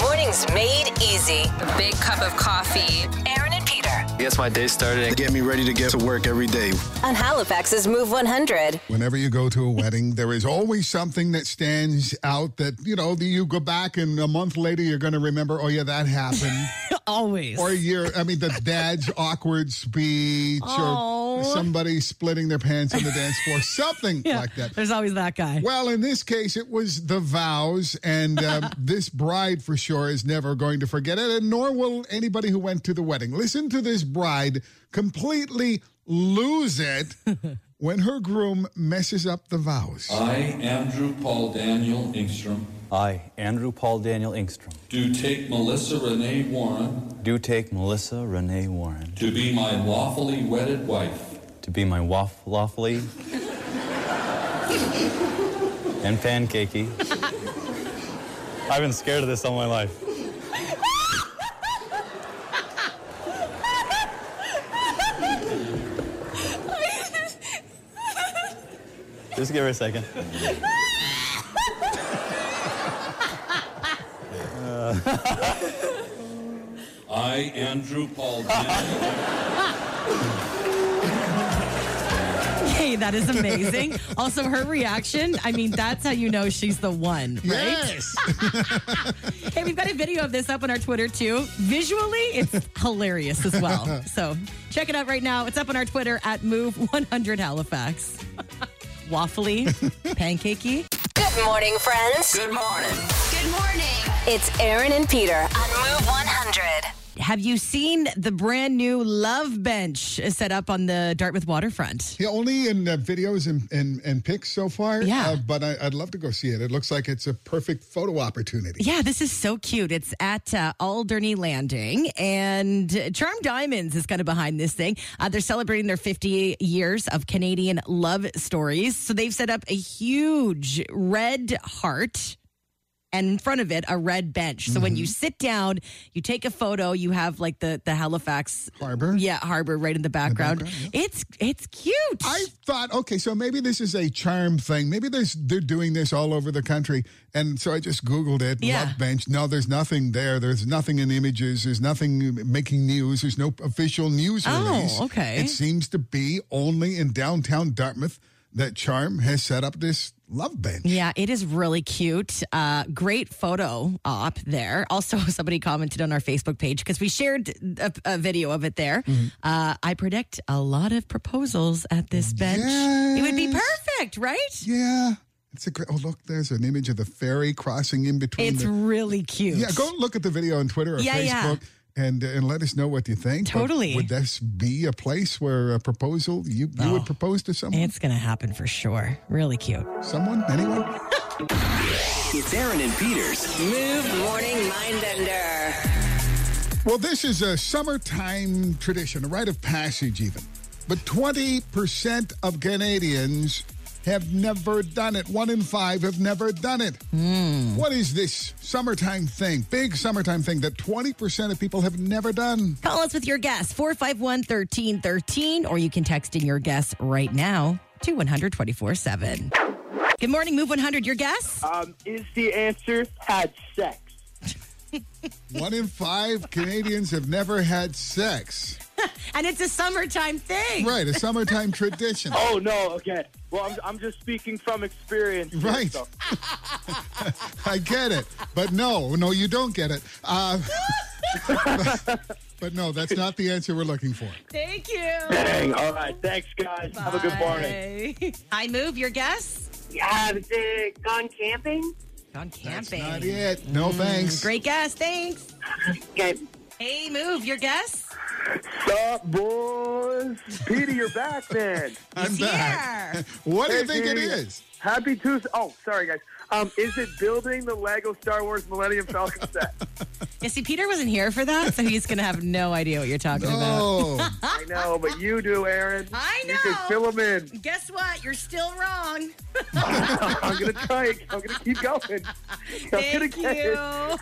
[SPEAKER 2] Mornings made easy.
[SPEAKER 10] A big cup of coffee.
[SPEAKER 2] Aaron and Peter
[SPEAKER 11] Gets my day started and get me ready to get to work every day.
[SPEAKER 2] on Halifax's Move 100.
[SPEAKER 4] Whenever you go to a wedding, there is always something that stands out that, you know, you go back and a month later you're going to remember, oh, yeah, that happened.
[SPEAKER 3] Always.
[SPEAKER 4] or you're, I mean, the dad's awkward speech
[SPEAKER 3] Oh.
[SPEAKER 4] or somebody splitting their pants on the dance floor, something
[SPEAKER 3] Yeah,
[SPEAKER 4] like that.
[SPEAKER 3] There's always that guy.
[SPEAKER 4] Well, in this case, it was the vows, and um, this bride for sure is never going to forget it, and nor will anybody who went to the wedding. Listen to this bride completely lose it when her groom messes up the vows.
[SPEAKER 12] I, Andrew Paul Daniel Ingstrom,
[SPEAKER 11] I, Andrew Paul Daniel Ingstrom,
[SPEAKER 12] do take Melissa Renee Warren
[SPEAKER 11] do take Melissa Renee Warren
[SPEAKER 12] to be my lawfully wedded wife
[SPEAKER 11] to be my waff- lawfully and pancakey. I've been scared of this all my life. Just give her a second.
[SPEAKER 12] I, Andrew Paul Daniel,
[SPEAKER 3] Hey, that is amazing. also, her reaction, I mean, that's how you know she's the one, right?
[SPEAKER 4] Yes.
[SPEAKER 3] Hey, we've got a video of this up on our Twitter too. Visually, it's hilarious as well. So check it out right now. It's up on our Twitter at Move100 Halifax. Waffly, pancakey.
[SPEAKER 2] Good morning, friends.
[SPEAKER 1] Good morning.
[SPEAKER 2] Good morning. It's Aaron and Peter on Move 100.
[SPEAKER 3] Have you seen the brand new Love Bench set up on the Dartmouth waterfront?
[SPEAKER 4] Yeah, only in uh, videos and, and, and pics so far.
[SPEAKER 3] Yeah.
[SPEAKER 4] Uh, but I, I'd love to go see it. It looks like it's a perfect photo opportunity.
[SPEAKER 3] Yeah, this is so cute. It's at uh, Alderney Landing, and Charm Diamonds is kind of behind this thing. Uh, they're celebrating their 50 years of Canadian love stories. So they've set up a huge red heart. And in front of it, a red bench. So when you mm-hmm. sit down, you take a photo. You have like the the Halifax
[SPEAKER 4] Harbor?
[SPEAKER 3] yeah, harbor right in the background.
[SPEAKER 4] background,
[SPEAKER 3] It's it's cute.
[SPEAKER 4] I thought, okay, so maybe this is a charm thing. Maybe there's they're doing this all over the country, and so I just googled it.
[SPEAKER 3] Yeah.
[SPEAKER 4] Love bench. No, there's nothing there. There's nothing in images. There's nothing making news. There's no official news
[SPEAKER 3] Oh,
[SPEAKER 4] release.
[SPEAKER 3] okay.
[SPEAKER 4] It seems to be only in downtown Dartmouth that Charm has set up this love bench.
[SPEAKER 3] Yeah, it is really cute. Uh, great photo op there. Also, somebody commented on our Facebook page because we shared a, a video of it there.
[SPEAKER 4] Mm-hmm.
[SPEAKER 3] Uh, I predict a lot of proposals at this bench. It would be perfect, right?
[SPEAKER 4] Yeah. It's a great. Oh, look, there's an image of the ferry crossing in between.
[SPEAKER 3] It's
[SPEAKER 4] the,
[SPEAKER 3] really cute.
[SPEAKER 4] yeah, go look at the video on Twitter or
[SPEAKER 3] Yeah, yeah.
[SPEAKER 4] Facebook. And, and let us know what you think. But
[SPEAKER 3] Totally.
[SPEAKER 4] would this be a place where a proposal you, you would oh, propose to someone?
[SPEAKER 3] It's going to happen for sure. Really cute.
[SPEAKER 4] Someone? Anyone?
[SPEAKER 1] It's Aaron and Peter's
[SPEAKER 2] Move Morning Mindbender.
[SPEAKER 4] Well, this is a summertime tradition, a rite of passage, even. But 20% of Canadians have never done it. One in five have never done it. What is this summertime thing, big summertime thing that 20% of people have never done?
[SPEAKER 3] Call us with your guess, 451 1313, or you can text in your guess right now to 100 7. Good morning, Move 100. Your guess?
[SPEAKER 8] Um, is the answer had sex?
[SPEAKER 4] One in five Canadians have never had sex.
[SPEAKER 3] And it's a summertime thing.
[SPEAKER 4] Right, a summertime tradition.
[SPEAKER 8] Oh no, okay. Well, I'm, I'm just speaking from experience. here,
[SPEAKER 4] Right.
[SPEAKER 8] so-
[SPEAKER 4] I get it. But no, no, you don't get it. Uh, but no, that's not the answer we're looking for.
[SPEAKER 3] Thank you.
[SPEAKER 8] Dang. All right. Thanks, guys. Have a good morning.
[SPEAKER 3] I Move. Your guess?
[SPEAKER 9] Have they gone camping?
[SPEAKER 3] Gone
[SPEAKER 4] That's
[SPEAKER 3] camping.
[SPEAKER 4] not it. No thanks.
[SPEAKER 3] Great guess. Thanks.
[SPEAKER 9] Okay.
[SPEAKER 3] Hey, move your guess.
[SPEAKER 13] Sup, boys? Peter, you're back, man.
[SPEAKER 4] I'm back. What do you think it
[SPEAKER 13] Petey.
[SPEAKER 4] is?
[SPEAKER 13] Happy Tuesday. Oh, sorry, guys. Um, is it building the Lego Star Wars Millennium Falcon set?
[SPEAKER 3] Yeah, see, Peter wasn't here for that, so he's going to have no idea what you're talking about.
[SPEAKER 13] I know, but you do, Aaron.
[SPEAKER 3] I
[SPEAKER 13] You can
[SPEAKER 3] know.
[SPEAKER 13] fill them in.
[SPEAKER 3] Guess what? You're still wrong.
[SPEAKER 13] I'm gonna try. it. I'm gonna keep going. I'm gonna
[SPEAKER 3] Thank
[SPEAKER 13] get it
[SPEAKER 3] you.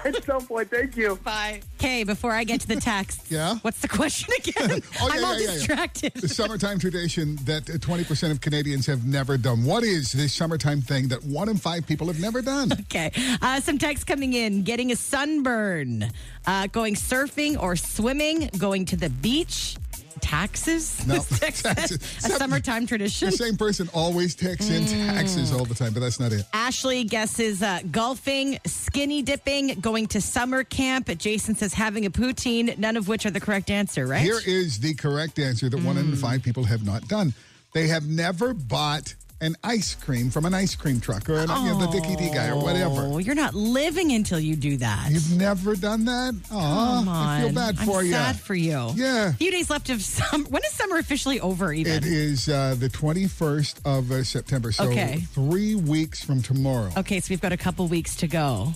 [SPEAKER 13] at some point. Thank you.
[SPEAKER 3] Bye. Okay, before I get to the text,
[SPEAKER 4] Yeah?
[SPEAKER 3] what's the question again?
[SPEAKER 4] Oh, yeah,
[SPEAKER 3] I'm
[SPEAKER 4] yeah,
[SPEAKER 3] all
[SPEAKER 4] yeah, yeah.
[SPEAKER 3] distracted.
[SPEAKER 4] The summertime tradition that uh, 20% of Canadians have never done. What is this summertime thing that one in five people have never done?
[SPEAKER 3] Okay. Uh, some text coming in. Getting a sunburn, uh, going surfing or swimming, going to the beach, taxes.
[SPEAKER 4] No,
[SPEAKER 3] This text says,
[SPEAKER 4] taxes.
[SPEAKER 3] a summertime tradition.
[SPEAKER 4] The same person always texts in taxes all the time, but that's not it.
[SPEAKER 3] Ashley guesses uh, golfing, skinny dipping, going to summer camp. Jason says having a poutine, none of which are the correct answer, right?
[SPEAKER 4] Here is the correct answer that one in five people have not done. They have never bought an ice cream from an ice cream truck or an, you know, the Dickie Dee guy or whatever.
[SPEAKER 3] Oh, you're not living until you do that.
[SPEAKER 4] You've never done that? Oh,
[SPEAKER 3] Come on.
[SPEAKER 4] I feel bad for
[SPEAKER 3] I'm
[SPEAKER 4] you.
[SPEAKER 3] sad for you.
[SPEAKER 4] Yeah.
[SPEAKER 3] A few days left of summer. When is summer officially over, even?
[SPEAKER 4] It is uh, the 21st of uh, September, so
[SPEAKER 3] Okay.
[SPEAKER 4] three weeks from tomorrow.
[SPEAKER 3] Okay, so we've got a couple weeks to go.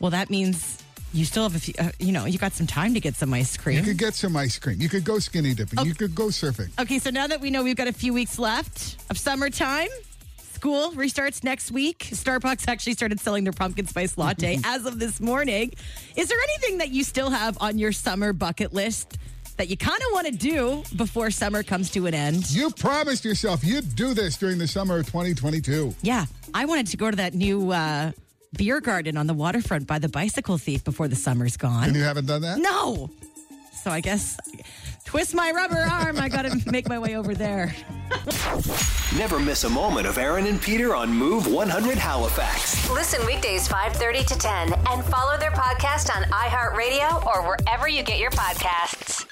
[SPEAKER 3] Well, that means you still have a few, uh, you know, you got some time to get some ice cream.
[SPEAKER 4] You could get some ice cream. You could go skinny dipping. You could go surfing.
[SPEAKER 3] Okay, so now that we know we've got a few weeks left of summertime, school restarts next week. Starbucks actually started selling their pumpkin spice latte as of this morning. Is there anything that you still have on your summer bucket list that you kind of want to do before summer comes to an end?
[SPEAKER 4] You promised yourself you'd do this during the summer of 2022.
[SPEAKER 3] Yeah, I wanted to go to that new uh, beer garden on the waterfront by the bicycle thief before the summer's gone.
[SPEAKER 4] And you haven't done that?
[SPEAKER 3] No. So I guess twist my rubber arm. I got to make my way over there.
[SPEAKER 1] Never miss a moment of Aaron and Peter on Move 100 Halifax.
[SPEAKER 2] Listen weekdays 5:30 to 10 and follow their podcast on iHeartRadio or wherever you get your podcasts.